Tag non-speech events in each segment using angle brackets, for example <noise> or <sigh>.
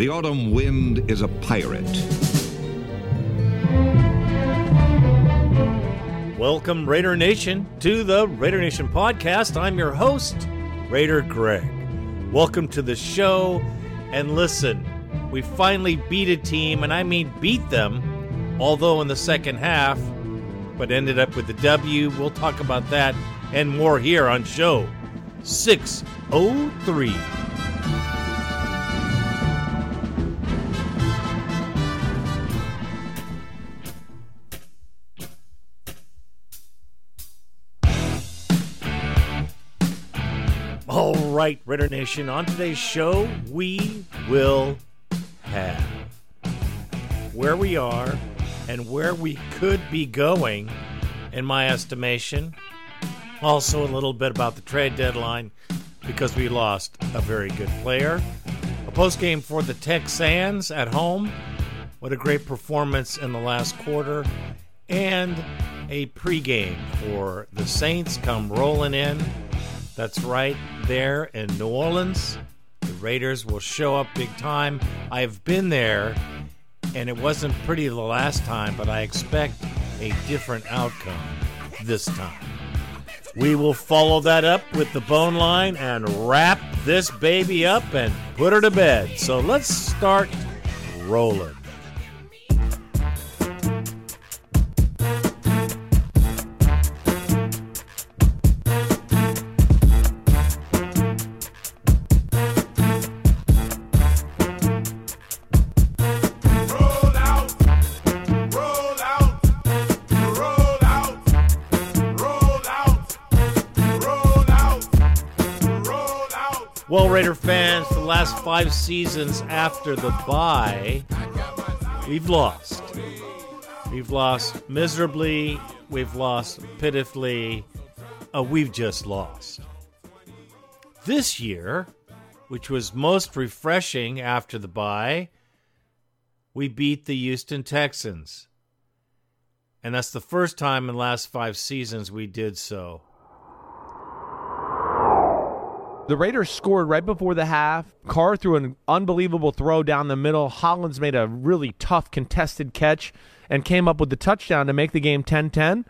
The autumn wind is a pirate. Welcome, Raider Nation, to the Raider Nation podcast. I'm your host, Raider Greg. Welcome to the show. And listen, we finally beat a team, and I mean beat them, although in the second half, but ended up with the W. We'll talk about that and more here on show 603. Right, Raider Nation, on today's show, we will have where we are and where we could be going, in my estimation. Also, a little bit about the trade deadline because we lost a very good player. A post game for the Texans at home. What a great performance in the last quarter. And a pregame for the Saints come rolling in. That's right, there in New Orleans. The Raiders will show up big time. I've been there, and it wasn't pretty the last time, but I expect a different outcome this time. We will follow that up with the bone line and wrap this baby up and put her to bed. So let's start rolling. Five seasons after the bye, we've lost. We've lost miserably. We've lost pitifully. Uh, we've just lost. This year, which was most refreshing after the bye, we beat the Houston Texans. And that's the first time in the last five seasons we did so. The Raiders scored right before the half. Carr threw an unbelievable throw down the middle. Hollins made a really tough contested catch and came up with the touchdown to make the game 10-10.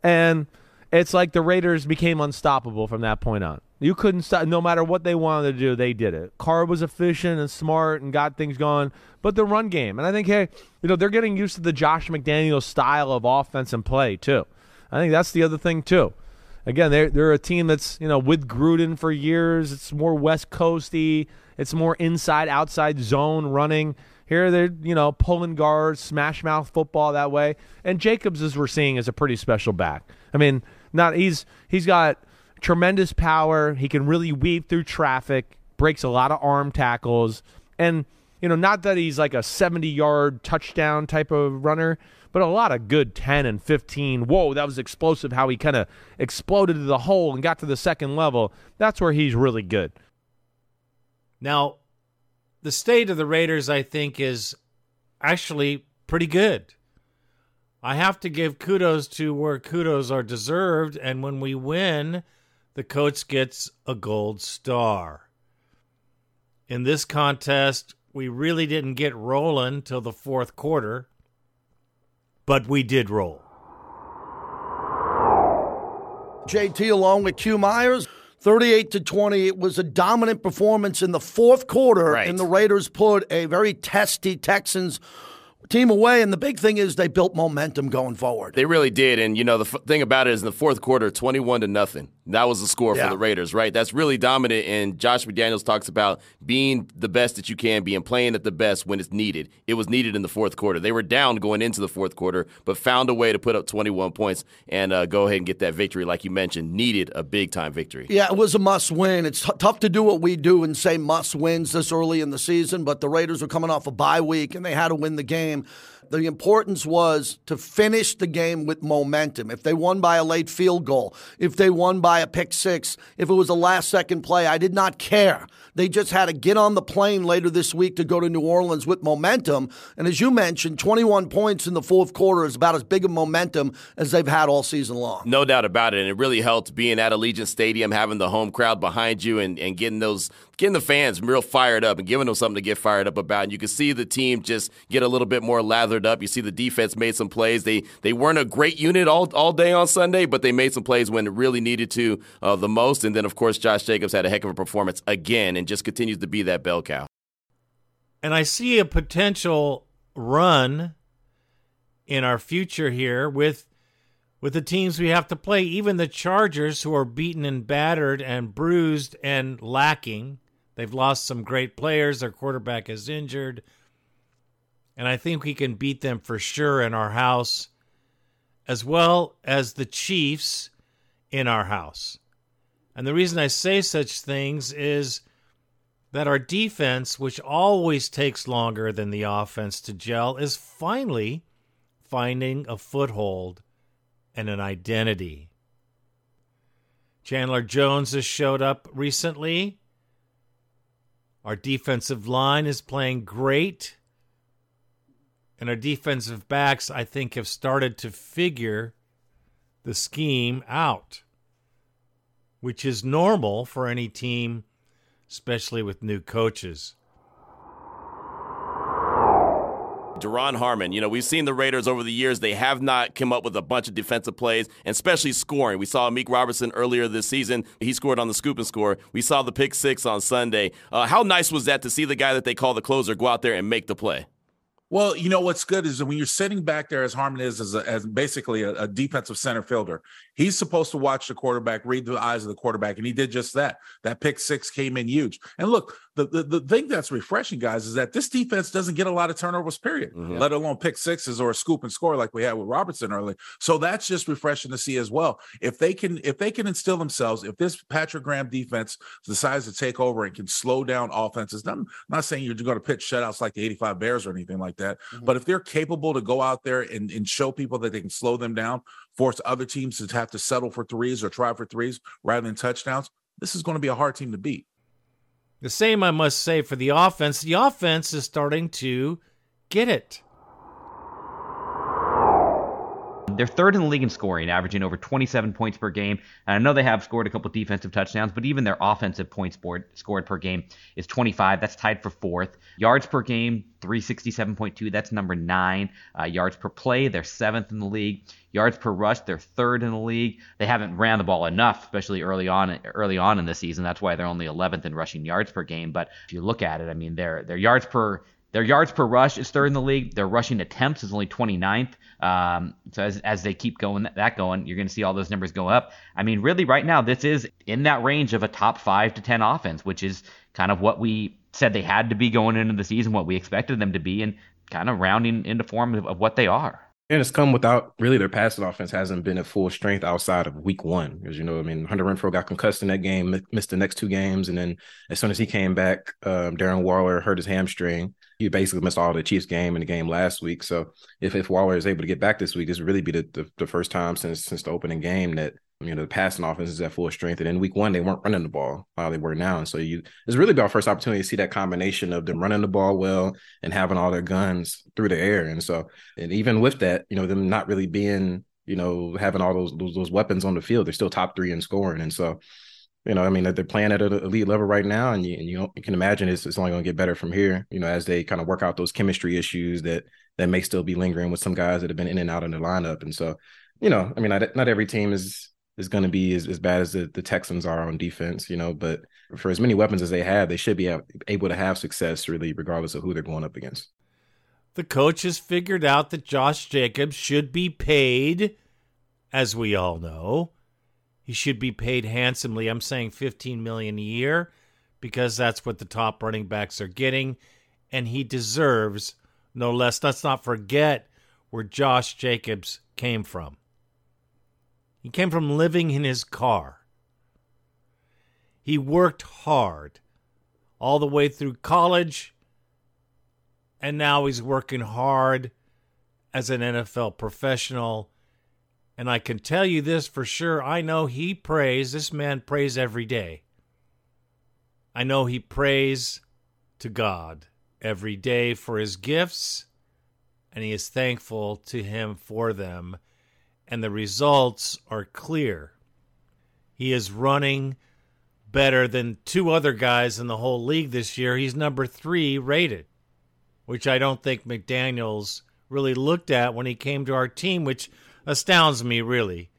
And it's like the Raiders became unstoppable from that point on. You couldn't stop no matter what they wanted to do, they did it. Carr was efficient and smart and got things going. But the run game, and I think hey, you know, they're getting used to the Josh McDaniels style of offense and play too. I think that's the other thing too again, they're they're a team that's you know with Gruden for years. It's more West Coasty. It's more inside outside zone running. Here they're you know pulling guards, smash mouth football that way. And Jacobs, as we're seeing, is a pretty special back. I mean, not he's he's got tremendous power. He can really weave through traffic, breaks a lot of arm tackles, and you know not that he's like a seventy yard touchdown type of runner but a lot of good 10 and 15. Whoa, that was explosive how he kind of exploded to the hole and got to the second level. That's where he's really good. Now, the state of the Raiders, I think, is actually pretty good. I have to give kudos to where kudos are deserved, and when we win, the coach gets a gold star. In this contest, we really didn't get rolling till the fourth quarter, but we did roll. JT along with Q Myers. 38 to 20. It was a dominant performance in the fourth quarter, Right. and the Raiders put a very testy Texans team away. And the big thing is they built momentum going forward. They really did, and you know the f- thing about it is in the fourth quarter, twenty-one to nothing. That was the score Yeah. for the Raiders, right? That's really dominant. And Josh McDaniels talks about being the best that you can be and playing at the best when it's needed. It was needed in the fourth quarter. They were down going into the fourth quarter, but found a way to put up twenty-one points and uh, go ahead and get that victory, like you mentioned. Needed a big-time victory. Yeah, it was a must win. It's t- tough to do what we do and say must wins this early in the season, but the Raiders were coming off a bye week and they had to win the game. The importance was to finish the game with momentum. If they won by a late field goal, if they won by a pick six, if it was a last second play, I did not care. They just had to get on the plane later this week to go to New Orleans with momentum. And as you mentioned, 21 points in the fourth quarter is about as big a momentum as they've had all season long. No doubt about it. And it really helped being at Allegiant Stadium, having the home crowd behind you and, and getting those getting the fans real fired up and giving them something to get fired up about. And you can see the team just get a little bit more lathered up. You see the defense made some plays. They they weren't a great unit all, all day on Sunday, but they made some plays when it really needed to uh, the most. And then, of course, Josh Jacobs had a heck of a performance again and just continues to be that bell cow. And I see a potential run in our future here with with the teams we have to play, even the Chargers who are beaten and battered and bruised and lacking. They've lost some great players, their quarterback is injured. And I think we can beat them for sure in our house as well as the Chiefs in our house. And the reason I say such things is that our defense, which always takes longer than the offense to gel, is finally finding a foothold and an identity. Chandler Jones has showed up recently. Our defensive line is playing great. And our defensive backs, I think, have started to figure the scheme out, which is normal for any team, especially with new coaches. Duron Harmon, you know, we've seen the Raiders over the years. They have not come up with a bunch of defensive plays, and especially scoring. We saw Meek Robertson earlier this season. He scored on the scoop and score. We saw the pick six on Sunday. Uh, how nice was that to see the guy that they call the closer go out there and make the play? Well, you know what's good is when you're sitting back there as Harmon is as, a, as basically a, a, defensive center fielder, he's supposed to watch the quarterback, read the eyes of the quarterback, and he did just that. That pick six came in huge. And look, the, the, the thing that's refreshing, guys, is that this defense doesn't get a lot of turnovers, period, mm-hmm. let alone pick sixes or a scoop and score like we had with Robertson early. So that's just refreshing to see as well. If they can, if they can instill themselves, if this Patrick Graham defense decides to take over and can slow down offenses, I'm not saying you're going to pitch shutouts like the 85 Bears or anything like that, mm-hmm. but if they're capable to go out there and, and show people that they can slow them down, force other teams to have to settle for threes or try for threes rather than touchdowns, this is going to be a hard team to beat. The same I must say for the offense. The offense is starting to get it. They're third in the league in scoring, averaging over 27 points per game. And I know they have scored a couple defensive touchdowns, but even their offensive points board, scored per game is 25. That's tied for fourth. Yards per game, 367.2. That's number nine. Uh, yards per play, they're seventh in the league. Yards per rush, they're third in the league. They haven't ran the ball enough, especially early on early on in the season. That's why they're only 11th in rushing yards per game. But if you look at it, I mean, their their yards per their yards per rush is third in the league. Their rushing attempts is only 29th. Um, so as, as they keep going that going, you're going to see all those numbers go up. I mean, really, right now, this is in that range of a top five to 10 offense, which is kind of what we said they had to be going into the season, what we expected them to be, and kind of rounding into form of, of what they are. And it's come without really their passing offense hasn't been at full strength outside of week one. Because, you know, I mean, Hunter Renfrow got concussed in that game, missed the next two games. And then as soon as he came back, um, Darren Waller hurt his hamstring. He basically missed all the Chiefs game and the game last week. So if, if Waller is able to get back this week, this would really be the, the, the first time since since the opening game that you know, the passing offense is at full strength. And in week one, they weren't running the ball while they were now. And so you it's really our first opportunity to see that combination of them running the ball well and having all their guns through the air. And so, and even with that, you know, them not really being, you know, having all those those, those weapons on the field, they're still top three in scoring. And so, you know, I mean, they're playing at an elite level right now, and you, and you, you can imagine it's, it's only going to get better from here. You know, as they kind of work out those chemistry issues that that may still be lingering with some guys that have been in and out of the lineup. And so, you know, I mean, not, not every team is is going to be as, as bad as the, the Texans are on defense, you know. But for as many weapons as they have, they should be able to have success, really, regardless of who they're going up against. The coach has figured out that Josh Jacobs should be paid, as we all know. He should be paid handsomely. I'm saying 15 million a year because that's what the top running backs are getting, and he deserves no less. Let's not forget where Josh Jacobs came from. He came from living in his car. He worked hard all the way through college, and now he's working hard as an NFL professional. And I can tell you this for sure I know he prays, this man prays every day. I know he prays to God every day for his gifts, and he is thankful to him for them and the results are clear. He is running better than two other guys in the whole league this year. He's number three rated, which I don't think McDaniels really looked at when he came to our team, which astounds me, really.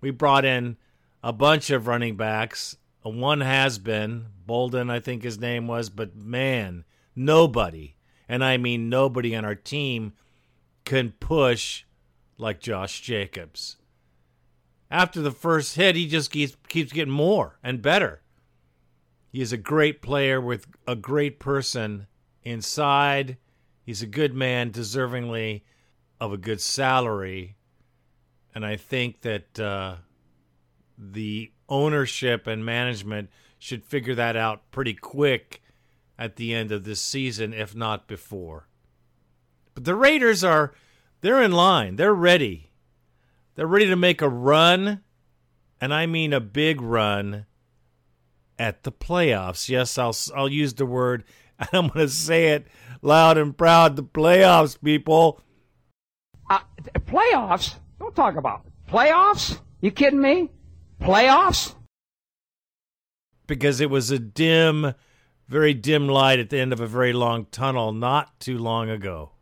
We brought in a bunch of running backs. One has been, Bolden, I think his name was, but man, nobody, and I mean nobody on our team, can push like Josh Jacobs. After the first hit, he just keeps, keeps getting more and better. He is a great player with a great person inside. He's a good man, deservingly of a good salary. And I think that uh, the ownership and management should figure that out pretty quick at the end of this season, if not before. But the Raiders are they're in line. They're ready. They're ready to make a run, and I mean a big run at the playoffs. Yes, I'll I'll use the word <laughs> and I'm going to say it loud and proud, the playoffs, people. Uh, playoffs? Don't talk about it. playoffs. You kidding me? Playoffs? Because it was a dim, very dim light at the end of a very long tunnel not too long ago.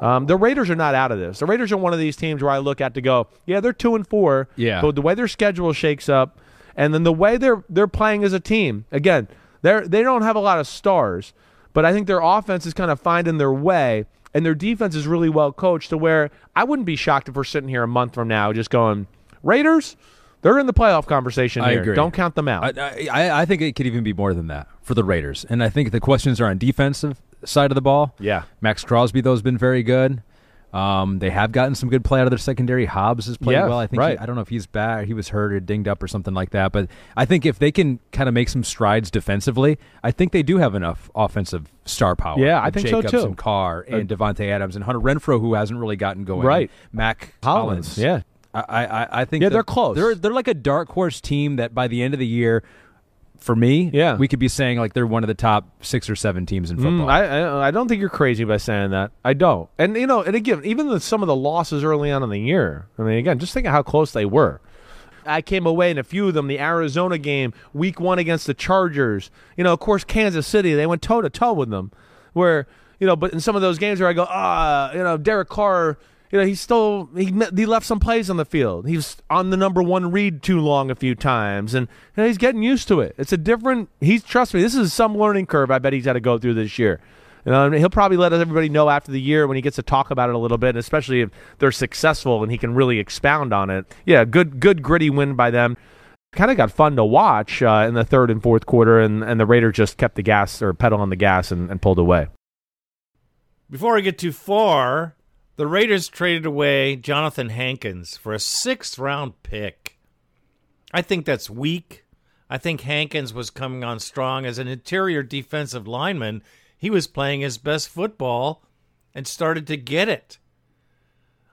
Um, the Raiders are not out of this. The Raiders are one of these teams where I look at to go, yeah, they're two and four. Yeah. But the way their schedule shakes up, and then the way they're they're playing as a team, again, they're they don't have a lot of stars, but I think their offense is kind of finding their way, and their defense is really well coached to where I wouldn't be shocked if we're sitting here a month from now just going, Raiders, they're in the playoff conversation I here. agree. Don't count them out. I, I, I think it could even be more than that for the Raiders. And I think the questions are on defensive side of the ball. Yeah. Maxx Crosby, though, has been very good. Um, they have gotten some good play out of their secondary. Hobbs has played Yeah, well. I think. right. He, I don't know if he's bad. He was hurt or dinged up or something like that. But I think if they can kind of make some strides defensively, I think they do have enough offensive star power. Yeah, I think so, too. And Carr and Davante Adams and Hunter Renfrow, who hasn't really gotten going. Right. Mack Hollins, Hollins. yeah. I, I, I think Yeah, that they're close. They're they're like a dark horse team that by the end of the year, for me, Yeah. we could be saying like they're one of the top six or seven teams in football. Mm, I, I I don't think you're crazy by saying that. I don't. And you know, and again, even the, some of the losses early on in the year. I mean, again, just think of how close they were. I came away in a few of them. The Arizona game, week one against the Chargers. You know, of course, Kansas City. They went toe to toe with them. Where you know, but in some of those games where I go, ah, you know, Derek Carr. You know, he still he he left some plays on the field. He was on the number one read too long a few times, and you know, he's getting used to it. It's a different. He's trust me. This is some learning curve. I bet he's got to go through this year. You know, he'll probably let everybody know after the year when he gets to talk about it a little bit, and especially if they're successful and he can really expound on it. Yeah, good, good, gritty win by them. Kind of got fun to watch uh, in the third and fourth quarter, and, and the Raiders just kept the gas or pedal on the gas and, and pulled away. Before I get too far, the Raiders traded away Jonathan Hankins for a sixth round pick. I think that's weak. I think Hankins was coming on strong as an interior defensive lineman. He was playing his best football and started to get it.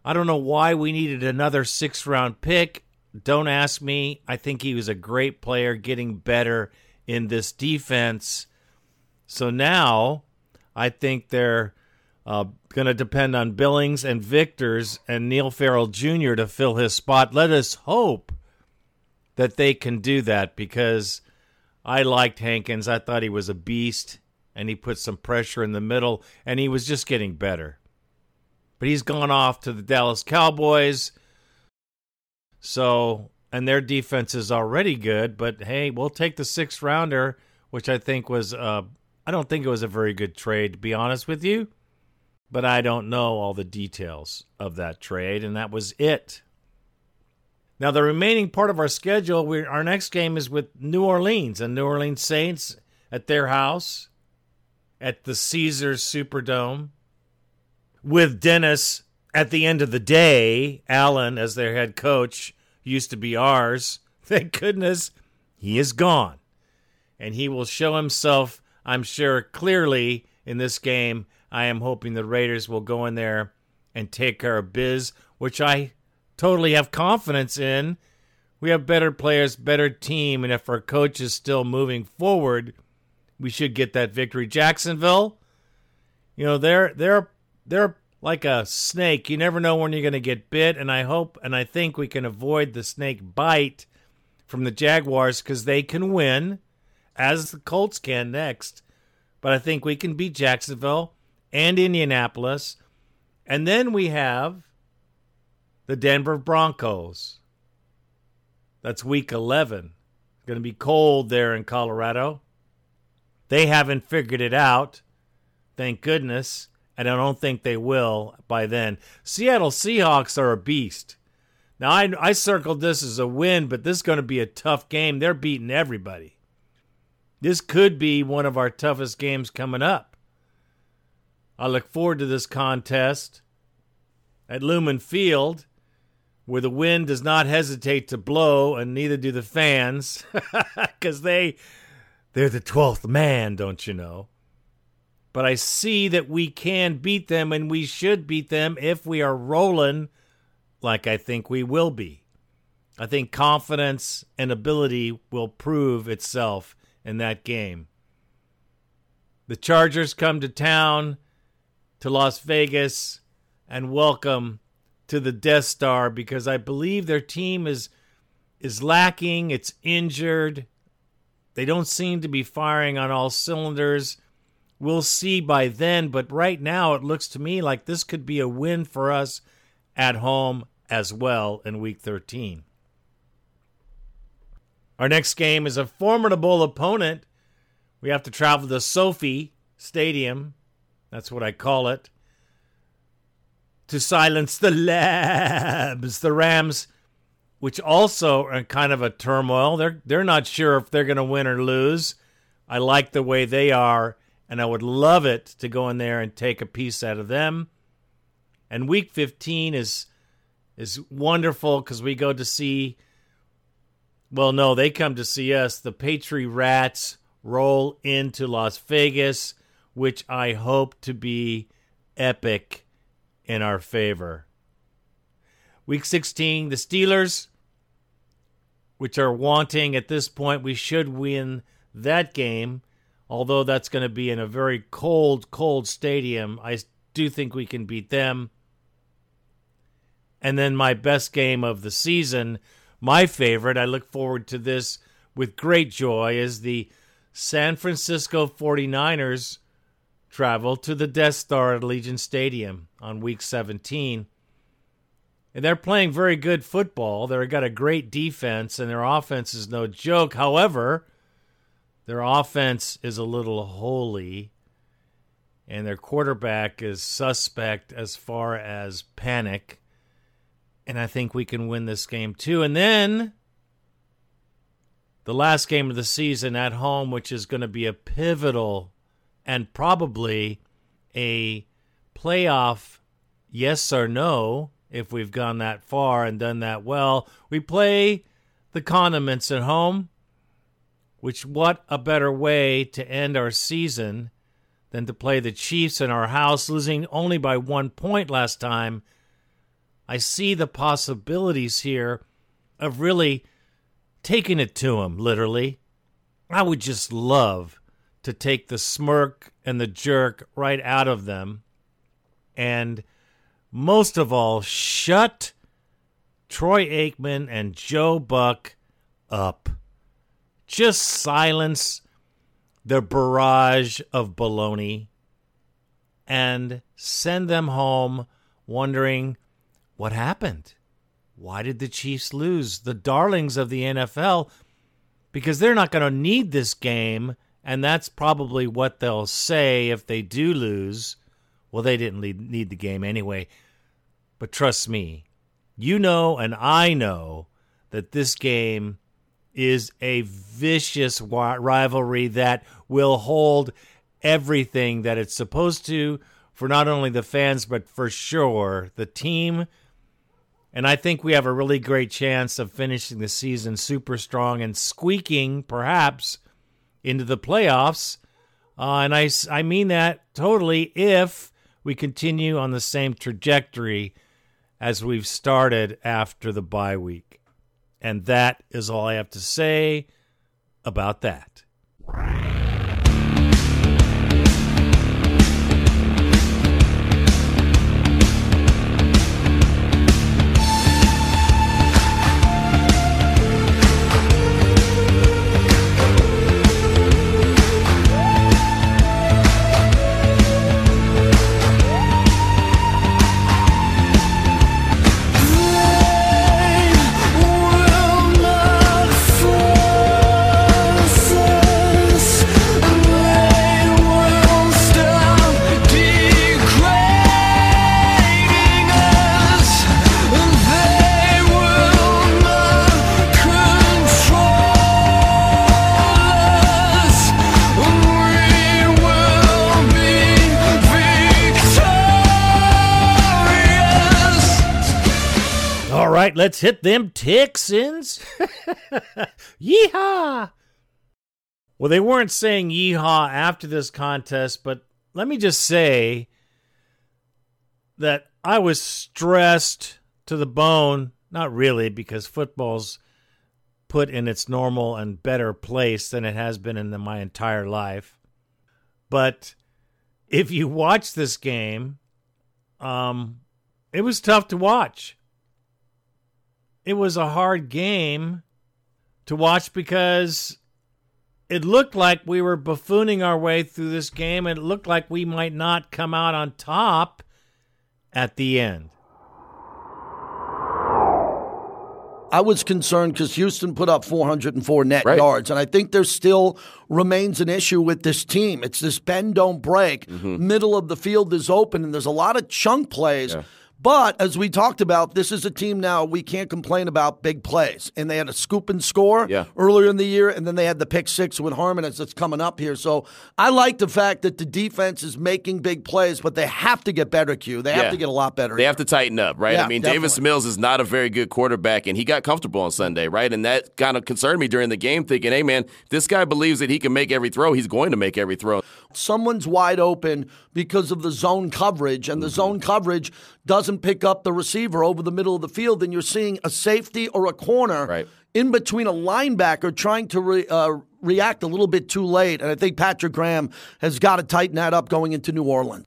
I don't know why we needed another sixth round pick. Don't ask me. I think he was a great player getting better in this defense. So now I think they're uh, going to depend on Billings and Victors and Neil Farrell Jr. to fill his spot. Let us hope that they can do that because I liked Hankins. I thought he was a beast and he put some pressure in the middle and he was just getting better. But he's gone off to the Dallas Cowboys. So, and their defense is already good, but hey, we'll take the sixth rounder, which I think was, uh, I don't think it was a very good trade, to be honest with you but I don't know all the details of that trade, and that was it. Now, the remaining part of our schedule, we our next game is with New Orleans and New Orleans Saints at their house at the Caesars Superdome with Dennis at the end of the day, Allen as their head coach used to be ours. <laughs> Thank goodness he is gone. And he will show himself, I'm sure, clearly in this game. I am hoping the Raiders will go in there and take care of biz, which I totally have confidence in. We have better players, better team, and if our coach is still moving forward, we should get that victory. Jacksonville, you know, they're they're they're like a snake. You never know when you're going to get bit, and I hope and I think we can avoid the snake bite from the Jaguars because they can win, as the Colts can next. But I think we can beat Jacksonville and Indianapolis. And then we have the Denver Broncos. That's week 11. It's going to be cold there in Colorado. They haven't figured it out. Thank goodness. And I don't think they will by then. Seattle Seahawks are a beast. Now, I, I circled this as a win, but this is going to be a tough game. They're beating everybody. This could be one of our toughest games coming up. I look forward to this contest at Lumen Field, where the wind does not hesitate to blow, and neither do the fans, <laughs> because they they're the twelfth man, don't you know? But I see that we can beat them, and we should beat them if we are rolling like I think we will be. I think confidence and ability will prove itself in that game. The Chargers come to town to Las Vegas and welcome to the Death Star because I believe their team is is lacking, it's injured. They don't seem to be firing on all cylinders. We'll see by then, but right now it looks to me like this could be a win for us at home as well in week 13. Our next game is a formidable opponent. We have to travel to SoFi Stadium. That's what I call it. To silence the labs. The Rams, which also are kind of a turmoil. They're they're not sure if they're going to win or lose. I like the way they are, and I would love it to go in there and take a piece out of them. And week 15 is is wonderful because we go to see. Well, no, they come to see us. The Patriot Rats roll into Las Vegas, which I hope to be epic in our favor. Week 16, the Steelers, which are wanting at this point, we should win that game. Although that's going to be in a very cold, cold stadium, I do think we can beat them. And then my best game of the season, my favorite, I look forward to this with great joy, is the San Francisco 49ers travel to the Death Star at Legion Stadium on week 17. And they're playing very good football. They've got a great defense, and their offense is no joke. However, their offense is a little holy, and their quarterback is suspect as far as panic and I think we can win this game too. And then the last game of the season at home, which is going to be a pivotal and probably a playoff yes or no if we've gone that far and done that well. We play the condiments at home, which what a better way to end our season than to play the Chiefs in our house, losing only by one point last time I see the possibilities here of really taking it to him, literally. I would just love to take the smirk and the jerk right out of them. And most of all, shut Troy Aikman and Joe Buck up. Just silence the barrage of baloney and send them home wondering what happened? Why did the Chiefs lose? The darlings of the NFL, because they're not going to need this game, and that's probably what they'll say if they do lose. Well, they didn't need the game anyway. But trust me, you know, and I know that this game is a vicious rivalry that will hold everything that it's supposed to for not only the fans, but for sure the team and I think we have a really great chance of finishing the season super strong and squeaking, perhaps, into the playoffs. Uh, and I, I mean that totally if we continue on the same trajectory as we've started after the bye week. And that is all I have to say about that. Let's hit them Texans. <laughs> yeehaw! Well, they weren't saying yeehaw after this contest, but let me just say that I was stressed to the bone. Not really, because football's put in its normal and better place than it has been in the, my entire life. But if you watch this game, um, it was tough to watch. It was a hard game to watch because it looked like we were buffooning our way through this game and it looked like we might not come out on top at the end. I was concerned because Houston put up 404 net Right. yards, and I think there still remains an issue with this team. It's this bend don't break. Mm-hmm. Middle of the field is open, and there's a lot of chunk plays. But as we talked about, this is a team now we can't complain about big plays. And they had a scoop and score Yeah. earlier in the year, and then they had the pick six with Harmon as it's coming up here. So I like the fact that the defense is making big plays, but they have to get better, Q. They have Yeah. to get a lot better. They have to tighten up, right? Yeah, I mean, Davis. Mills is not a very good quarterback, and he got comfortable on Sunday, right? And that kind of concerned me during the game, thinking, hey, man, this guy believes that he can make every throw. He's going to make every throw. Someone's wide open because of the zone coverage, and the Mm-hmm. zone coverage doesn't pick up the receiver over the middle of the field, then you're seeing a safety or a corner Right. in between a linebacker trying to re, uh, react a little bit too late. And I think Patrick Graham has got to tighten that up going into New Orleans.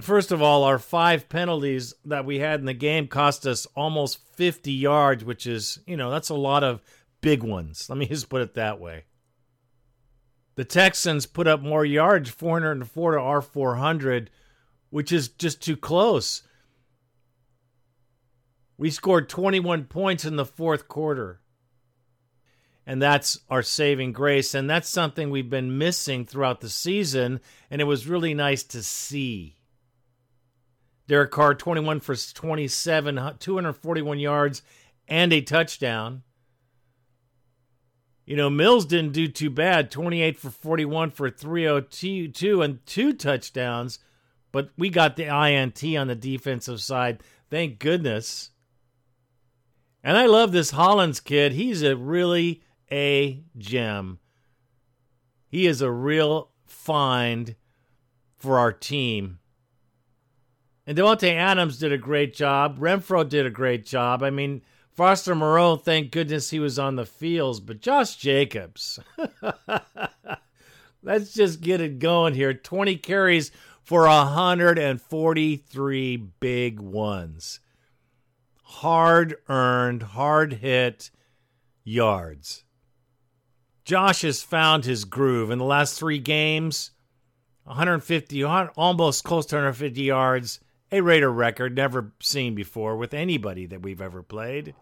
First of all, our five penalties that we had in the game cost us almost 50 yards, which is, you know, that's a lot of big ones. Let me just put it that way. The Texans put up more yards, 404 to our 400, which is just too close. We scored 21 points in the fourth quarter. And that's our saving grace. And that's something we've been missing throughout the season. And it was really nice to see. Derek Carr, 21 for 27, 241 yards, and a touchdown. You know, Mills didn't do too bad 28 for 41 for 302 and two touchdowns, but we got the INT on the defensive side. Thank goodness. And I love this Hollins kid. He's a really a gem. He is a real find for our team. And Davante Adams did a great job. Renfrow did a great job. I mean, Foster Moreau, thank goodness he was on the fields, but Josh Jacobs. <laughs> Let's just get it going here. 20 carries for 143 big ones. Hard earned, hard hit yards. Josh has found his groove in the last three games 150, almost close to 150 yards, a Raider record never seen before with anybody that we've ever played.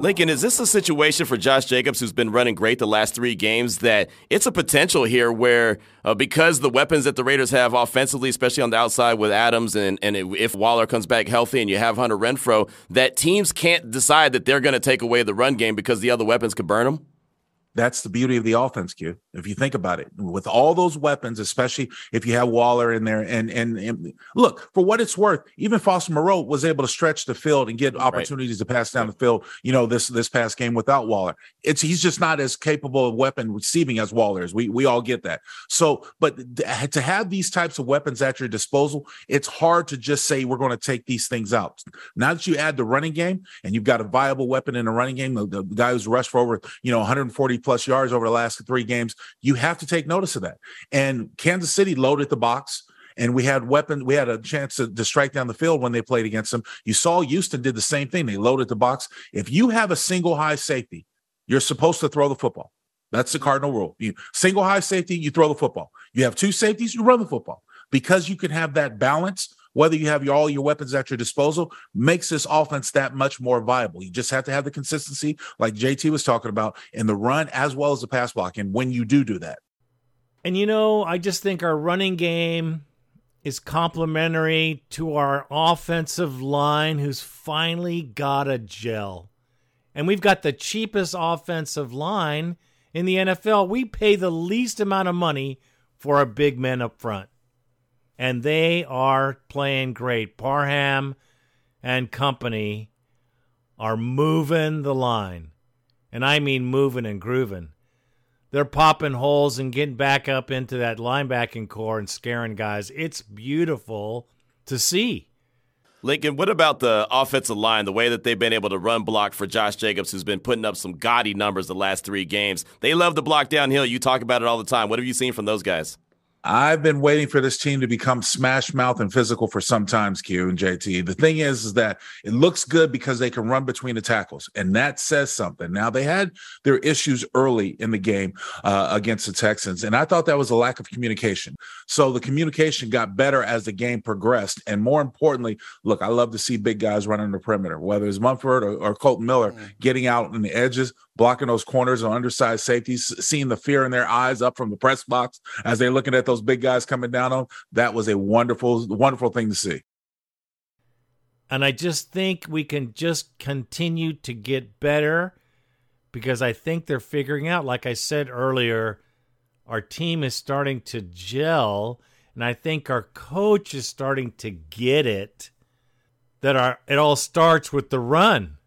Lincoln, is this a situation for Josh Jacobs, who's been running great the last three games, that it's a potential here where uh, because the weapons that the Raiders have offensively, especially on the outside with Adams, and, and if Waller comes back healthy and you have Hunter Renfrow, that teams can't decide that they're going to take away the run game because the other weapons could burn them? That's the beauty of the offense, Q. If you think about it, with all those weapons, especially if you have Waller in there, and and, and look for what it's worth, even Foster Moreau was able to stretch the field and get opportunities to pass down the field. You know, this this past game without Waller, it's he's just not as capable of weapon receiving as Waller is. We we all get that. So, but to have these types of weapons at your disposal, it's hard to just say we're going to take these things out. Now that you add the running game and you've got a viable weapon in the running game, the, the guy who's rushed for over you know 140 plus yards over the last three games, you have to take notice of that. And Kansas City loaded the box. And we had weapon, we had a chance to, to strike down the field when they played against them. You saw Houston did the same thing. They loaded the box. If you have a single high safety, you're supposed to throw the football. That's the cardinal rule. You single high safety, you throw the football. You have two safeties, you run the football. Because you can have that balance, whether you have your, all your weapons at your disposal, makes this offense that much more viable. You just have to have the consistency, like JT was talking about, in the run as well as the pass block. And when you do do that, And you know, I just think our running game is complementary to our offensive line, who's finally got a gel. And we've got the cheapest offensive line in the NFL. We pay the least amount of money for our big men up front. And they are playing great. Parham and company are moving the line. And I mean moving and grooving. They're popping holes and getting back up into that linebacking core and scaring guys. It's beautiful to see. Lincoln, what about the offensive line, the way that they've been able to run block for Josh Jacobs, who's been putting up some gaudy numbers the last three games? They love to block downhill. You talk about it all the time. What have you seen from those guys? I've been waiting for this team to become smash mouth and physical for some times, Q and JT. The thing is, is that it looks good because they can run between the tackles, and that says something. Now they had their issues early in the game uh, against the Texans, and I thought that was a lack of communication. So the communication got better as the game progressed, and more importantly, look, I love to see big guys running the perimeter, whether it's Munford or, or Kolton Miller Mm. getting out in the edges, blocking those corners or undersized safeties, seeing the fear in their eyes up from the press box as they're looking at those big guys coming down on. That was a wonderful, wonderful thing to see. And I just think we can just continue to get better because I think they're figuring out, like I said earlier, our team is starting to gel. And I think our coach is starting to get it that our it all starts with the run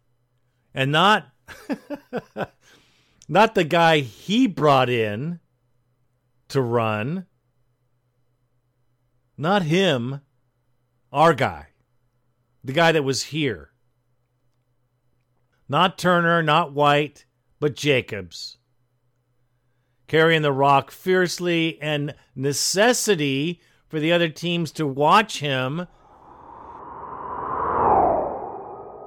and not <laughs> not the guy he brought in to run. Not him, our guy the guy that was here. Not Turner, not White, but Jacobs. Carrying the rock fiercely and necessity for the other teams to watch him.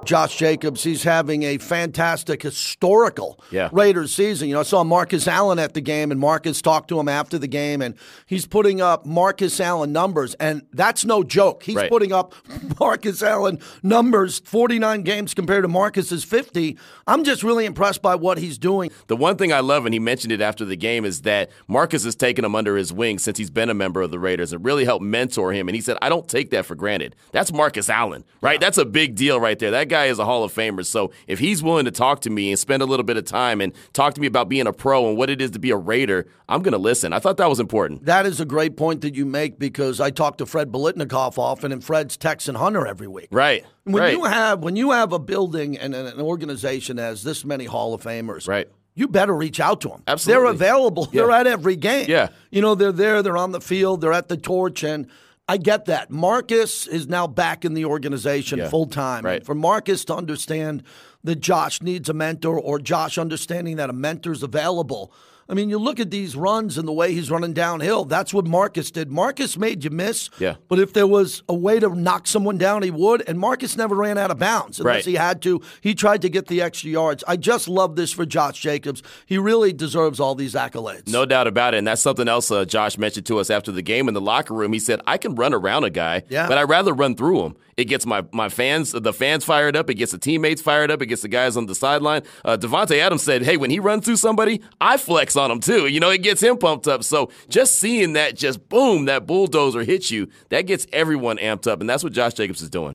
Josh Jacobs, he's having a fantastic historical Yeah. Raiders season. You know, I saw Marcus Allen at the game, and Marcus talked to him after the game, and he's putting up Marcus Allen numbers, and that's no joke. He's Right. putting up <laughs> Marcus Allen numbers, 49 games compared to Marcus's 50. I'm just really impressed by what he's doing. The one thing I love, and he mentioned it after the game, is that Marcus has taken him under his wing since he's been a member of the Raiders and really helped mentor him. And he said, I don't take that for granted. That's Marcus Allen, right? That's a big deal right there. That guy is a Hall of Famer. So if he's willing to talk to me and spend a little bit of time and talk to me about being a pro and what it is to be a Raider, I'm going to listen. I thought that was important. That is a great point that you make because I talk to Fred Biletnikoff often, and Fred's texting Hunter every week. Right. When right. you have when you have a building and an organization that has this many Hall of Famers, Right. You better reach out to them. Absolutely. they're available. Yeah. They're at every game. Yeah. you know they're there. They're on the field. They're at the torch, and I get that. Marcus is now back in the organization Yeah. full time. Right. For Marcus to understand that Josh needs a mentor, or Josh understanding that a mentor's available. I mean, you look at these runs and the way he's running downhill. That's what Marcus did. Marcus made you miss. Yeah. But if there was a way to knock someone down, he would. And Marcus never ran out of bounds unless Right. he had to. He tried to get the extra yards. I just love this for Josh Jacobs. He really deserves all these accolades. No doubt about it. And that's something else uh, Josh mentioned to us after the game in the locker room. He said, I can run around a guy, Yeah. but I'd rather run through him. It gets my, my fans, the fans fired up. It gets the teammates fired up. It gets the guys on the sideline. Uh, Davante Adams said, hey, when he runs through somebody, I flex on him too. You know, it gets him pumped up. So just seeing that, just boom, that bulldozer hits you, that gets everyone amped up. And that's what Josh Jacobs is doing.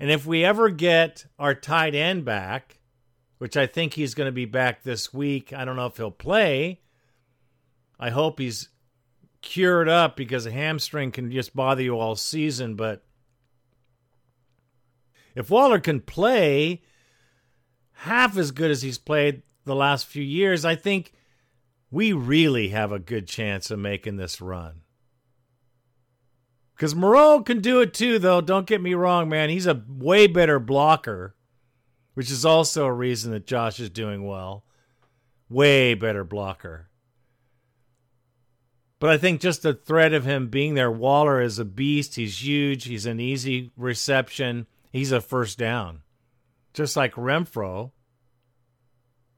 And if we ever get our tight end back, which I think he's going to be back this week, I don't know if he'll play. I hope he's cured up because a hamstring can just bother you all season. But if Waller can play half as good as he's played the last few years, I think we really have a good chance of making this run. Because Moreau can do it too, though. Don't get me wrong, man. He's a way better blocker, which is also a reason that Josh is doing well. Way better blocker. But I think just the threat of him being there, Waller is a beast. He's huge. He's an easy reception. He's a first down. Just like Renfrow.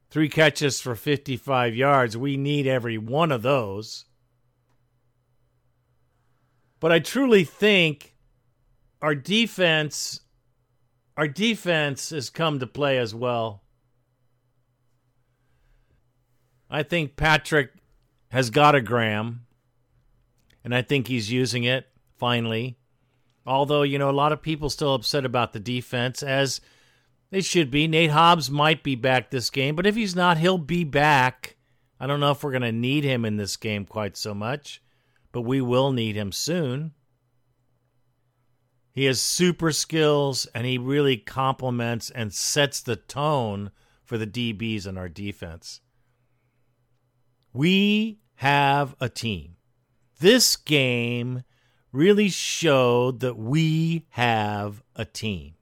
Three catches for 55 yards. We need every one of those. But I truly think our defense our defense has come to play as well. I think Patrick has got a gram and I think he's using it finally. Although, you know, a lot of people still upset about the defense as they should be. Nate Hobbs might be back this game, but if he's not, he'll be back. I don't know if we're going to need him in this game quite so much, but we will need him soon. He has super skills and he really complements and sets the tone for the DBs in our defense. We have a team. This game really showed that we have a team.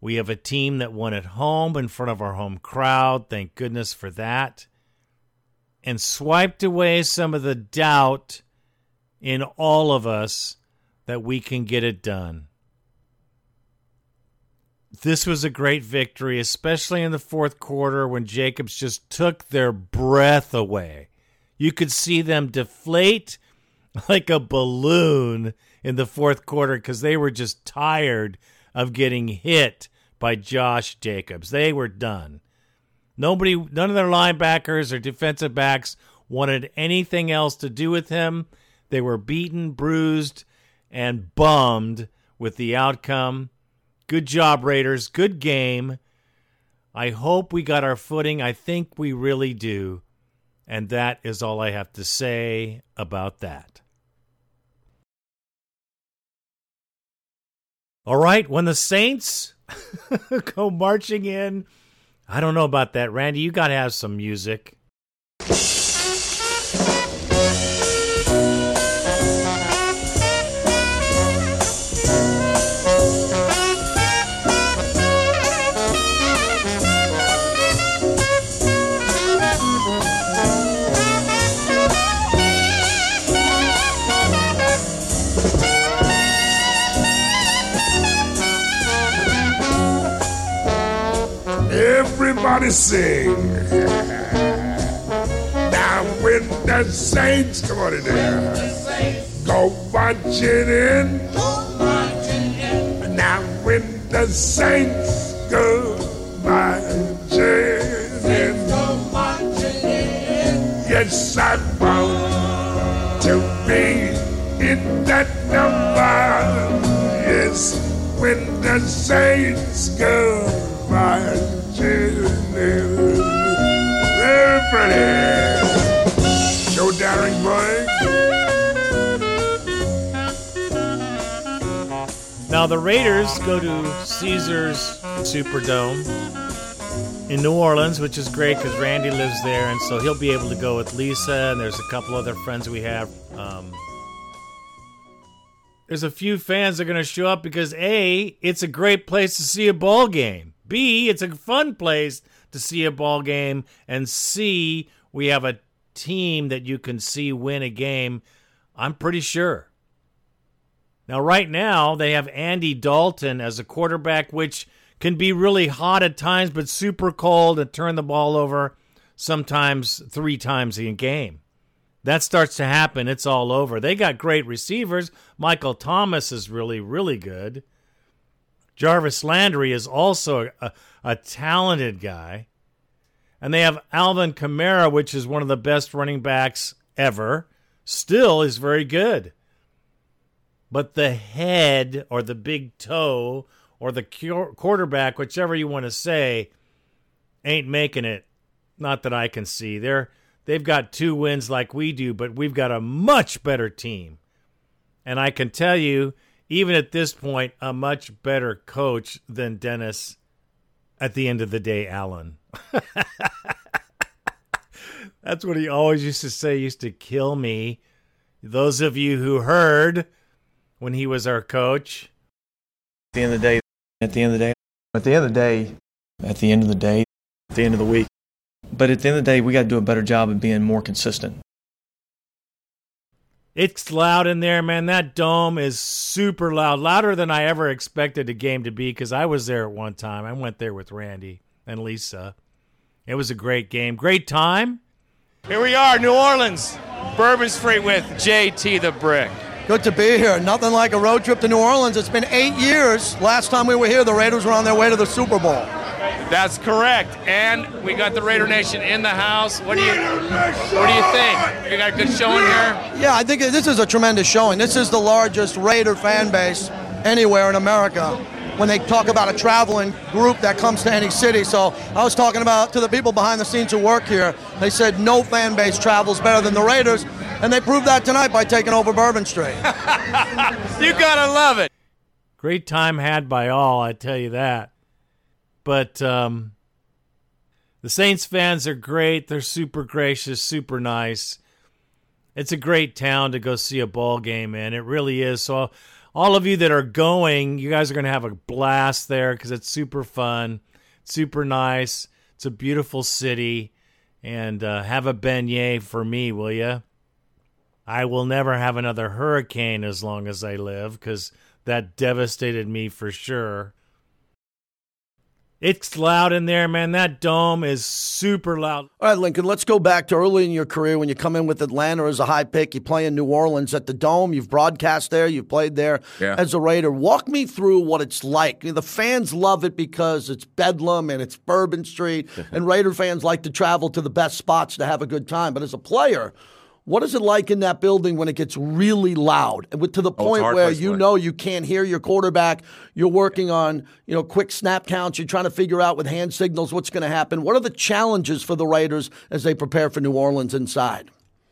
We have a team that won at home in front of our home crowd. Thank goodness for that. And swiped away some of the doubt in all of us that we can get it done. This was a great victory, especially in the fourth quarter when Jacobs just took their breath away. You could see them deflate <laughs> like a balloon in the fourth quarter because they were just tired of getting hit by Josh Jacobs. They were done. Nobody, none of their linebackers or defensive backs wanted anything else to do with him. They were beaten, bruised, and bummed with the outcome. Good job, Raiders. Good game. I hope we got our footing. I think we really do. And that is all I have to say about that. All right, when the Saints <laughs> go marching in, I don't know about that, Randy. You got to have some music. Everybody sing. Now when the saints, come on in there. Go marching in. Now when the saints go marching in. Yes, I want to be in that number. Yes, when the saints go marching boy. Now the Raiders go to Caesars Superdome in New Orleans, which is great because Randy lives there, and so he'll be able to go with Lisa. And there's a couple other friends we have. Um, there's a few fans that are going to show up because a, it's a great place to see a ball game. B, it's a fun place to see a ball game, and C, we have a team that you can see win a game. I'm pretty sure. Now, right now, they have Andy Dalton as a quarterback, which can be really hot at times, but super cold and turn the ball over sometimes three times in a game. That starts to happen, it's all over. They got great receivers. Michael Thomas is really, really good. Jarvis Landry is also a, a talented guy. And they have Alvin Kamara, which is one of the best running backs ever. Still is very good but the head or the big toe or the quarterback, whichever you want to say, ain't making it. Not that I can see. They're they've got two wins like we do, but we've got a much better team. And I can tell you, even at this point, a much better coach than Dennis at the end of the day, Allen. <laughs> That's what he always used to say, used to kill me. Those of you who heard when he was our coach. At the end of the day, at the end of the day, at the end of the day, at the end of the day, at the end of the week. But at the end of the day, we got to do a better job of being more consistent. It's loud in there, man. That dome is super loud, louder than I ever expected a game to be because I was there at one time. I went there with Randy and Lisa. It was a great game, great time. Here we are, New Orleans, Bourbon Street with JT the Brick. Good to be here. Nothing like a road trip to New Orleans. It's been eight years. Last time we were here, the Raiders were on their way to the Super Bowl. That's correct. And we got the Raider Nation in the house. What do you what do you think? You got a good showing here? Yeah, I think this is a tremendous showing. This is the largest Raider fan base anywhere in America. When they talk about a traveling group that comes to any city, so I was talking about to the people behind the scenes who work here. They said no fan base travels better than the Raiders, and they proved that tonight by taking over Bourbon Street. <laughs> you gotta love it. Great time had by all, I tell you that. But um, the Saints fans are great. They're super gracious, super nice. It's a great town to go see a ball game in. It really is. So, all of you that are going, you guys are going to have a blast there because it's super fun, super nice. It's a beautiful city. And uh, have a beignet for me, will you? I will never have another hurricane as long as I live because that devastated me for sure. It's loud in there, man. That dome is super loud. All right, Lincoln, let's go back to early in your career when you come in with Atlanta as a high pick. You play in New Orleans at the Dome. You've broadcast there. You've played there Yeah. as a Raider. Walk me through what it's like. The fans love it because it's Bedlam and it's Bourbon Street, <laughs> and Raider fans like to travel to the best spots to have a good time. But as a player, what is it like in that building when it gets really loud and to the Oh, point where you know you can't hear your quarterback? You're working on you know quick snap counts. You're trying to figure out with hand signals what's going to happen. What are the challenges for the Raiders as they prepare for New Orleans inside?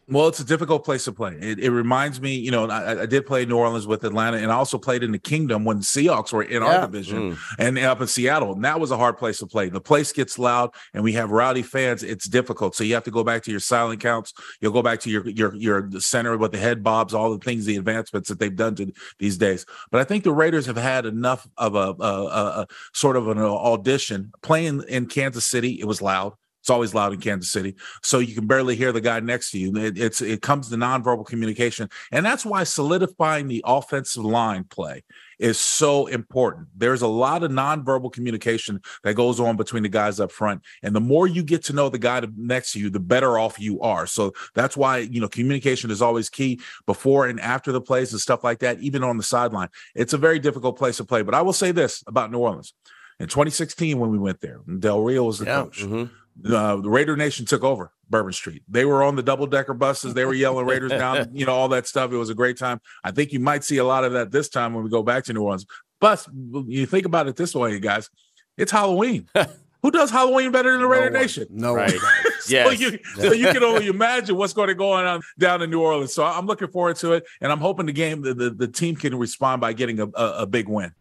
Well, it's a difficult place to play. It, it reminds me, you know, I, I did play New Orleans with Atlanta, and I also played in the Kingdome when the Seahawks were in Yeah. our division mm. and up in Seattle. And that was a hard place to play. The place gets loud, and we have rowdy fans. It's difficult. So you have to go back to your silent counts. You'll go back to your your your center with the head bobs, all the things, the advancements that they've done to these days. But I think the Raiders have had enough of a, a, a, a sort of an audition playing in Kansas City. It was loud. It's always loud in Kansas City, so you can barely hear the guy next to you. It, it's it comes to nonverbal communication, and that's why solidifying the offensive line play is so important. There's a lot of nonverbal communication that goes on between the guys up front, and the more you get to know the guy next to you, the better off you are. So that's why you know communication is always key before and after the plays and stuff like that. Even on the sideline, it's a very difficult place to play. But I will say this about New Orleans. In 2016, when we went there, Del Rio was the coach mm-hmm. Uh, the Raider Nation took over Bourbon Street. They were on the double decker buses. They were yelling Raiders down, <laughs> you know, all that stuff. It was a great time. I think you might see a lot of that this time when we go back to New Orleans. But you think about it this way, you guys, it's Halloween. <laughs> Who does Halloween better than the Raider Nation? No Right. <laughs> So, Yes. you, so you can only imagine what's going to go on down in New Orleans. So I'm looking forward to it, and I'm hoping the game, the, the, the team can respond by getting a, a, a big win.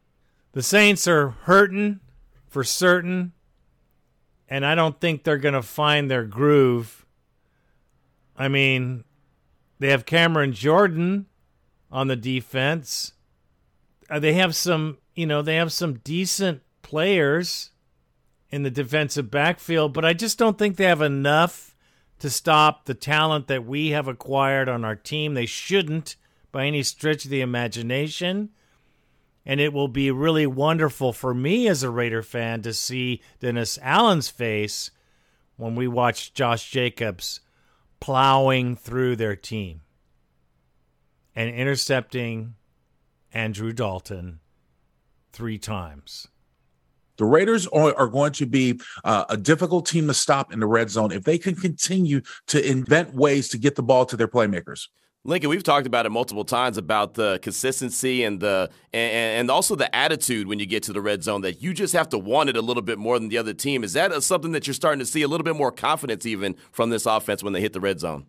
The Saints are hurting for certain, and I don't think they're going to find their groove. I mean, they have Cameron Jordan on the defense. Uh, they have some, you know, they have some decent players in the defensive backfield, but I just don't think they have enough to stop the talent that we have acquired on our team. They shouldn't by any stretch of the imagination. And it will be really wonderful for me as a Raider fan to see Dennis Allen's face when we watch Josh Jacobs plowing through their team and intercepting Andrew Dalton three times. The Raiders are, going to be uh, a difficult team to stop in the red zone if they can continue to invent ways to get the ball to their playmakers. Lincoln, we've talked about it multiple times about the consistency and the and, and also the attitude when you get to the red zone that you just have to want it a little bit more than the other team. Is that something that you're starting to see a little bit more confidence even from this offense when they hit the red zone?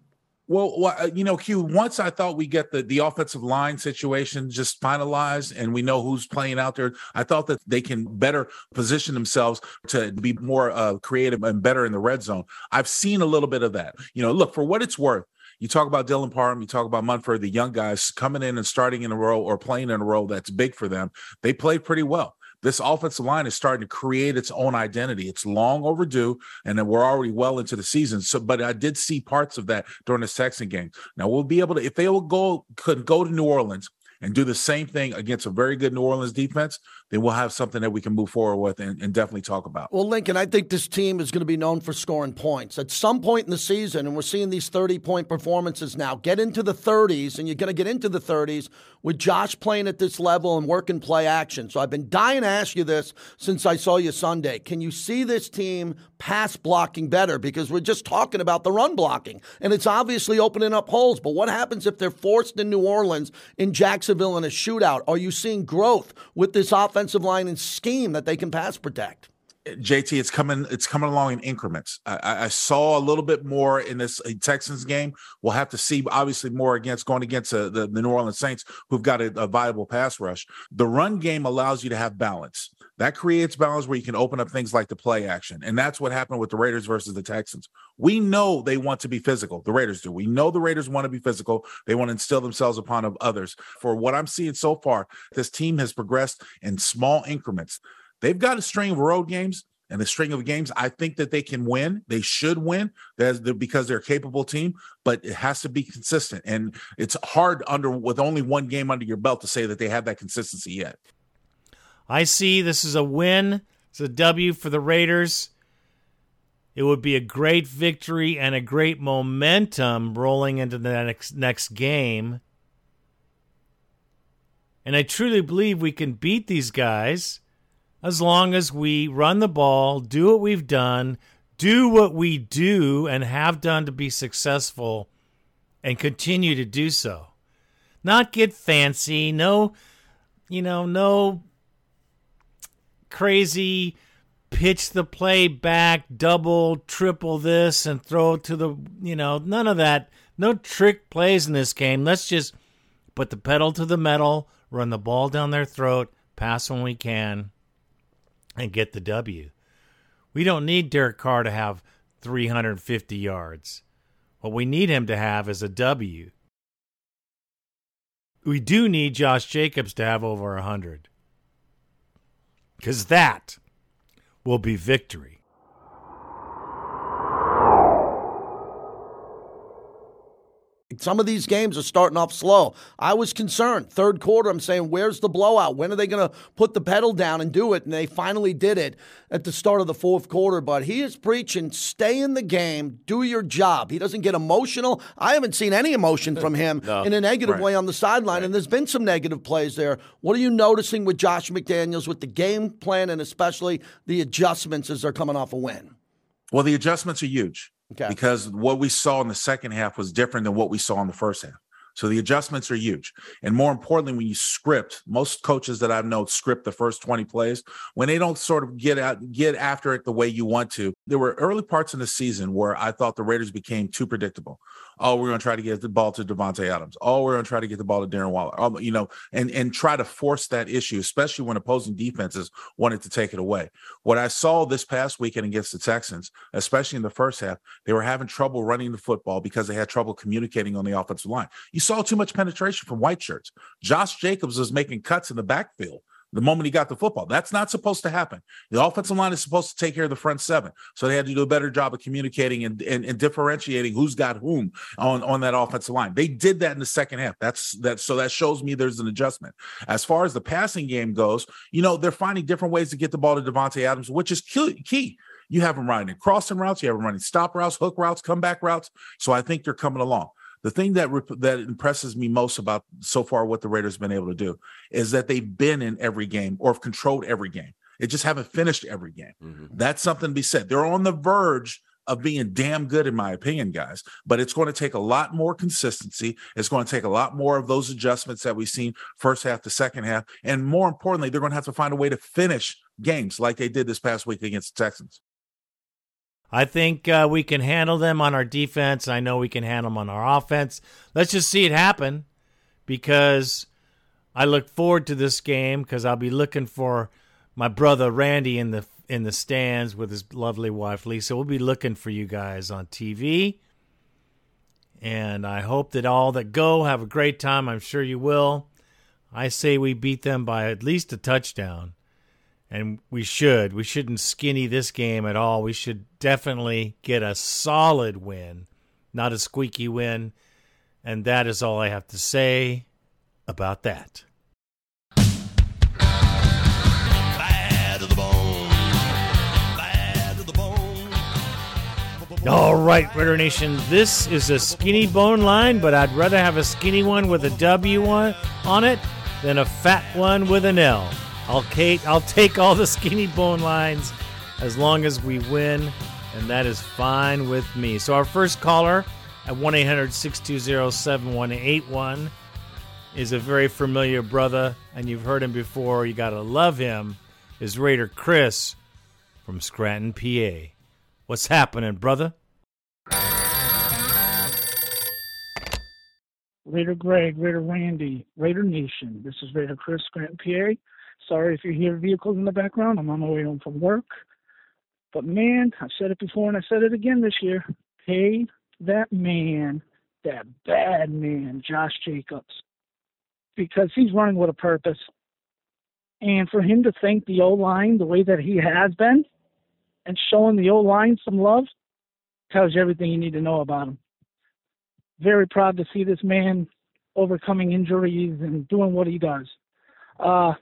Well, uh, you know, Q. Once I thought we get the the offensive line situation just finalized, and we know who's playing out there. I thought that they can better position themselves to be more uh, creative and better in the red zone. I've seen a little bit of that. You know, look for what it's worth. You talk about Dylan Parham, you talk about Munford, the young guys coming in and starting in a role or playing in a role that's big for them. They played pretty well. This offensive line is starting to create its own identity. It's long overdue, and then we're already well into the season. So, but I did see parts of that during the Texan game. Now we'll be able to, if they will go, could go to New Orleans and do the same thing against a very good New Orleans defense, then we'll have something that we can move forward with and, and definitely talk about. Well, Lincoln, I think this team is going to be known for scoring points. At some point in the season, and we're seeing these 30 point performances now, get into the 30s, and you're going to get into the 30s with Josh playing at this level and working play action. So I've been dying to ask you this since I saw you Sunday. Can you see this team pass blocking better? Because we're just talking about the run blocking, and it's obviously opening up holes. But what happens if they're forced in New Orleans, in Jacksonville, in a shootout? Are you seeing growth with this offensive line and scheme that they can pass protect? JT, it's coming. It's coming along in increments. I, I, saw a little bit more in this Texans game. We'll have to see, obviously, more against going against uh, the, the New Orleans Saints, who've got a, a viable pass rush. The run game allows you to have balance. That creates balance where you can open up things like the play action, and that's what happened with the Raiders versus the Texans. We know they want to be physical. The Raiders do. We know the Raiders want to be physical. They want to instill themselves upon others. For what I'm seeing so far, this team has progressed in small increments. They've got a string of road games and a string of games. I think that they can win. They should win because they're a capable team, but it has to be consistent. And it's hard under with only one game under your belt to say that they have that consistency yet. I see this is a win. It's a W for the Raiders. It would be a great victory and a great momentum rolling into the next next game. And I truly believe we can beat these guys as long as we run the ball, do what we've done, do what we do and have done to be successful, and continue to do so. Not get fancy, no, you know, no crazy pitch the play back, double, triple this, and throw to the, you know, none of that. No trick plays in this game. Let's just put the pedal to the metal, run the ball down their throat, pass when we can, and get the W. We don't need Derek Carr to have 350 yards. What we need him to have is a W. We do need Josh Jacobs to have over 100. Because that will be victory. Some of these games are starting off slow. I was concerned. Third quarter, I'm saying, where's the blowout? When are they going to put the pedal down and do it? And they finally did it at the start of the fourth quarter. But he is preaching stay in the game, do your job. He doesn't get emotional. I haven't seen any emotion from him <laughs> no. in a negative right. way on the sideline. Right. And there's been some negative plays there. What are you noticing with Josh McDaniels with the game plan and especially the adjustments as they're coming off a win? Well, the adjustments are huge. Okay. Because what we saw in the second half was different than what we saw in the first half. So the adjustments are huge. And more importantly, when you script, most coaches that I've known script the first 20 plays, when they don't sort of get out, get after it the way you want to. There were early parts in the season where I thought the Raiders became too predictable oh, we're going to try to get the ball to Davante Adams. Oh, we're going to try to get the ball to Darren Waller. Oh, you know, and and try to force that issue, especially when opposing defenses wanted to take it away. What I saw this past weekend against the Texans, especially in the first half, they were having trouble running the football because they had trouble communicating on the offensive line. You saw too much penetration from white shirts. Josh Jacobs was making cuts in the backfield the moment he got the football. That's not supposed to happen. The offensive line is supposed to take care of the front seven. So they had to do a better job of communicating and, and, and, differentiating who's got whom on, on that offensive line. They did that in the second half. That's that. So that shows me there's an adjustment. As far as the passing game goes, you know, they're finding different ways to get the ball to Davante Adams, which is key. You have them running crossing routes, you have them running stop routes, hook routes, comeback routes. So I think they're coming along. The thing that rep- that impresses me most about so far what the Raiders have been able to do is that they've been in every game or have controlled every game. They just haven't finished every game. Mm-hmm. That's something to be said. They're on the verge of being damn good, in my opinion, guys. But it's going to take a lot more consistency. It's going to take a lot more of those adjustments that we've seen first half to second half. And more importantly, they're going to have to find a way to finish games like they did this past week against the Texans. I think uh, we can handle them on our defense. I know we can handle them on our offense. Let's just see it happen because I look forward to this game because I'll be looking for my brother Randy in the in the stands with his lovely wife Lisa. We'll be looking for you guys on TV. And I hope that all that go have a great time. I'm sure you will. I say we beat them by at least a touchdown and we should. We shouldn't skinny this game at all. We should definitely get a solid win, not a squeaky win. And that is all I have to say about that. All right, Raider Nation, this is a skinny bone line, but I'd rather have a skinny one with a W on, on it than a fat one with an L. I'll, Kate, I'll take all the skinny bone lines as long as we win, and that is fine with me. So, our first caller at 1 800 620 7181 is a very familiar brother, and you've heard him before. You got to love him, is Raider Chris. from Scranton, PA. What's happening, brother? Raider Greg, Raider Randy, Raider Nation. This is Raider Chris, Scranton, PA. Sorry if you hear vehicles in the background. I'm on my way home from work. But man, I've said it before and I said it again this year. Pay that man, that bad man, Josh Jacobs, because he's running with a purpose. And for him to thank the O line the way that he has been and showing the O line some love tells you everything you need to know about him. Very proud to see this man overcoming injuries and doing what he does. Uh,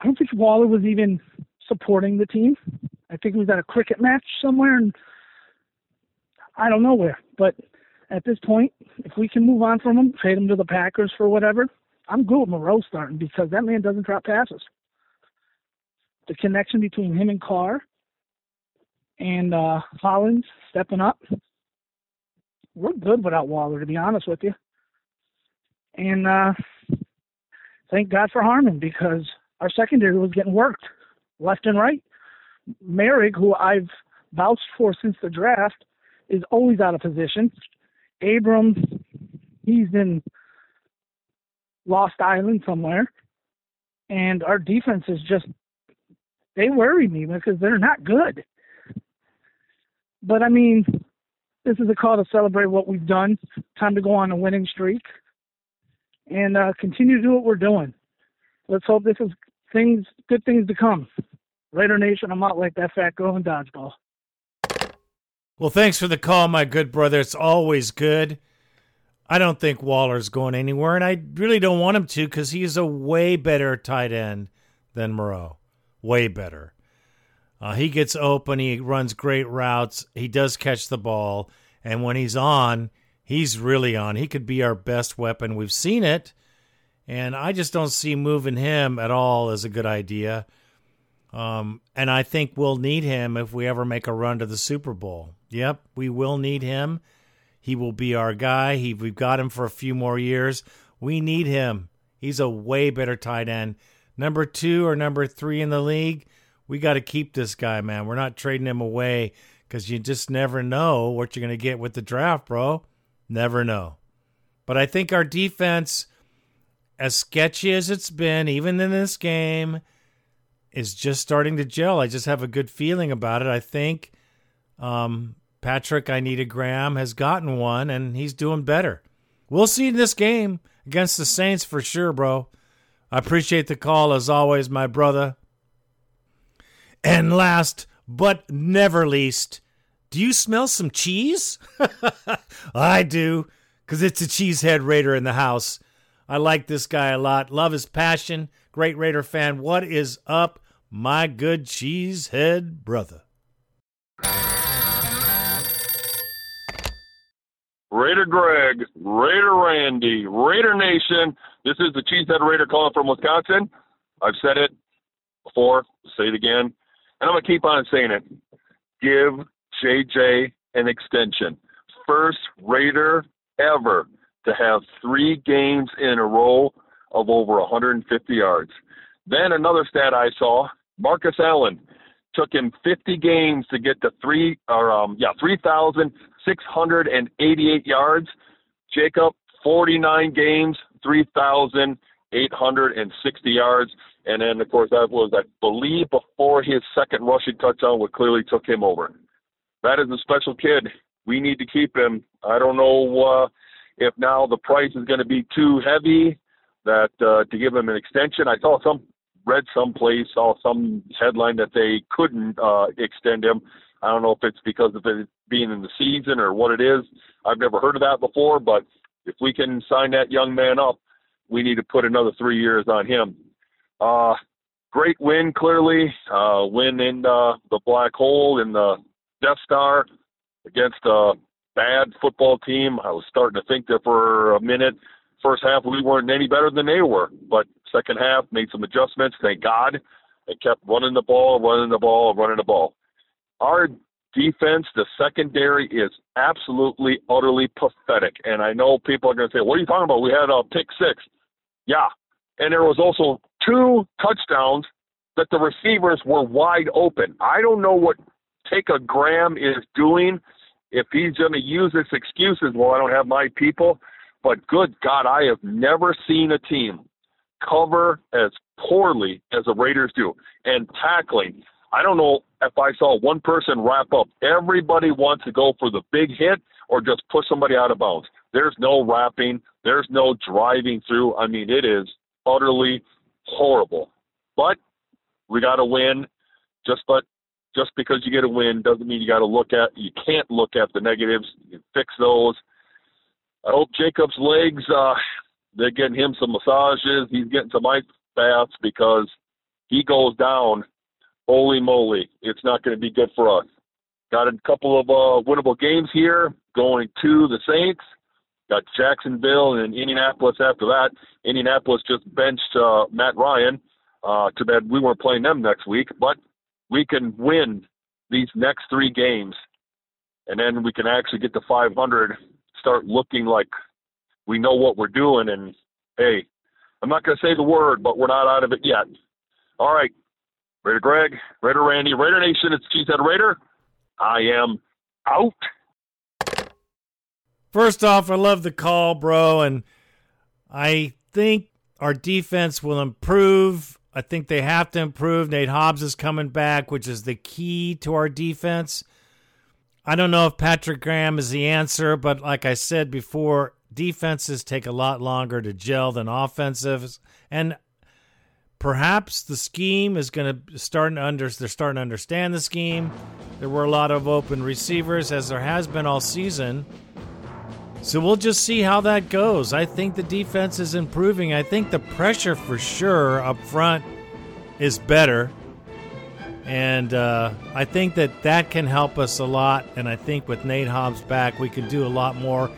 I don't think Waller was even supporting the team. I think he was at a cricket match somewhere, and I don't know where. But at this point, if we can move on from him, trade him to the Packers for whatever, I'm good with Moreau starting because that man doesn't drop passes. The connection between him and Carr and uh, Hollins stepping up, we're good without Waller, to be honest with you. And uh, thank God for Harmon because our secondary was getting worked left and right. Moehrig, who I've vouched for since the draft, is always out of position. Abrams, he's in Lost Island somewhere. And our defense is just, they worry me because they're not good. But I mean, this is a call to celebrate what we've done. Time to go on a winning streak and uh, continue to do what we're doing. Let's hope this is things, good things to come. Raider Nation, I'm out like that fat girl in dodgeball. Well, thanks for the call, my good brother. It's always good. I don't think Waller's going anywhere, and I really don't want him to because he's a way better tight end than Moreau. Way better. Uh, he gets open. He runs great routes. He does catch the ball. And when he's on, he's really on. He could be our best weapon. We've seen it. And I just don't see moving him at all as a good idea. Um, and I think we'll need him if we ever make a run to the Super Bowl. Yep, we will need him. He will be our guy. He, we've got him for a few more years. We need him. He's a way better tight end. Number two or number three in the league. We got to keep this guy, man. We're not trading him away because you just never know what you're going to get with the draft, bro. Never know. But I think our defense, as sketchy as it's been, even in this game, is just starting to gel. I just have a good feeling about it. I think um, Patrick I need a Graham has gotten one, and he's doing better. We'll see in this game against the Saints for sure, bro. I appreciate the call as always, my brother. And last but never least, do you smell some cheese? <laughs> I do, because it's a cheesehead Raider in the house. I like this guy a lot. Love his passion. Great Raider fan. What is up, my good cheesehead brother? Raider Greg, Raider Randy, Raider Nation. This is the Cheesehead Raider calling from Wisconsin. I've said it before, say it again, and I'm going to keep on saying it. Give JJ an extension. First Raider ever to have three games in a row of over 150 yards. Then another stat I saw: Marcus Allen took him 50 games to get to three or um yeah 3,688 yards. Jacob 49 games, 3,860 yards. And then, of course, that was, I believe, before his second rushing touchdown, what clearly took him over. That is a special kid. We need to keep him. I don't know uh, if now the price is going to be too heavy that uh, to give him an extension. I saw some read someplace, saw some headline that they couldn't uh, extend him. I don't know if it's because of it being in the season or what it is. I've never heard of that before, but if we can sign that young man up, we need to put another three years on him. Uh, great win, clearly. Uh, win in uh, the black hole in the Death Star against a bad football team. I was starting to think there for a minute. First half, we weren't any better than they were, but second half made some adjustments. Thank God, and kept running the ball, running the ball, running the ball. Our defense, the secondary, is absolutely, utterly pathetic. And I know people are going to say, "What are you talking about? We had a pick six. Yeah, and there was also two touchdowns that the receivers were wide open. I don't know what Taker Graham is doing. If he's going to use this excuses, well, I don't have my people. But good God, I have never seen a team cover as poorly as the Raiders do. And tackling, I don't know if I saw one person wrap up. Everybody wants to go for the big hit or just push somebody out of bounds. There's no wrapping, there's no driving through. I mean, it is utterly horrible. But we got to win. Just but just because you get a win doesn't mean you got to look at. You can't look at the negatives. You can fix those. I hope Jacob's legs. Uh, they're getting him some massages. He's getting some ice baths because he goes down. Holy moly! It's not going to be good for us. Got a couple of uh, winnable games here. Going to the Saints. Got Jacksonville and Indianapolis after that. Indianapolis just benched uh, Matt Ryan. Uh, too bad we weren't playing them next week, but we can win these next three games, and then we can actually get to 500, start looking like we know what we're doing. And hey, I'm not going to say the word, but we're not out of it yet. All right, Raider Greg, Raider Randy, Raider Nation. It's Cheesehead Raider. I am out. First off, I love the call, bro, and I think our defense will improve. I think they have to improve. Nate Hobbs is coming back, which is the key to our defense. I don't know if Patrick Graham is the answer, but like I said before, defenses take a lot longer to gel than offensives, and perhaps the scheme is going to start to under. They're starting to understand the scheme. There were a lot of open receivers, as there has been all season. So we'll just see how that goes. I think the defense is improving. I think the pressure for sure up front is better. And uh, I think that that can help us a lot. And I think with Nate Hobbs back, we can do a lot more.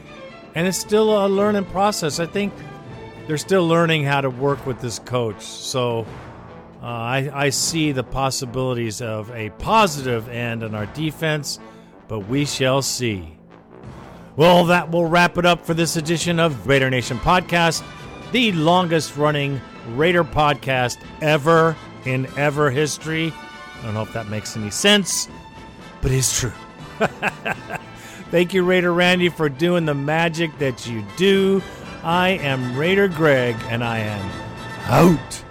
And it's still a learning process. I think they're still learning how to work with this coach. So uh, I, I see the possibilities of a positive end on our defense, but we shall see. Well, that will wrap it up for this edition of Raider Nation Podcast, the longest running Raider podcast ever in ever history. I don't know if that makes any sense, but it's true. <laughs> Thank you, Raider Randy, for doing the magic that you do. I am Raider Greg, and I am out.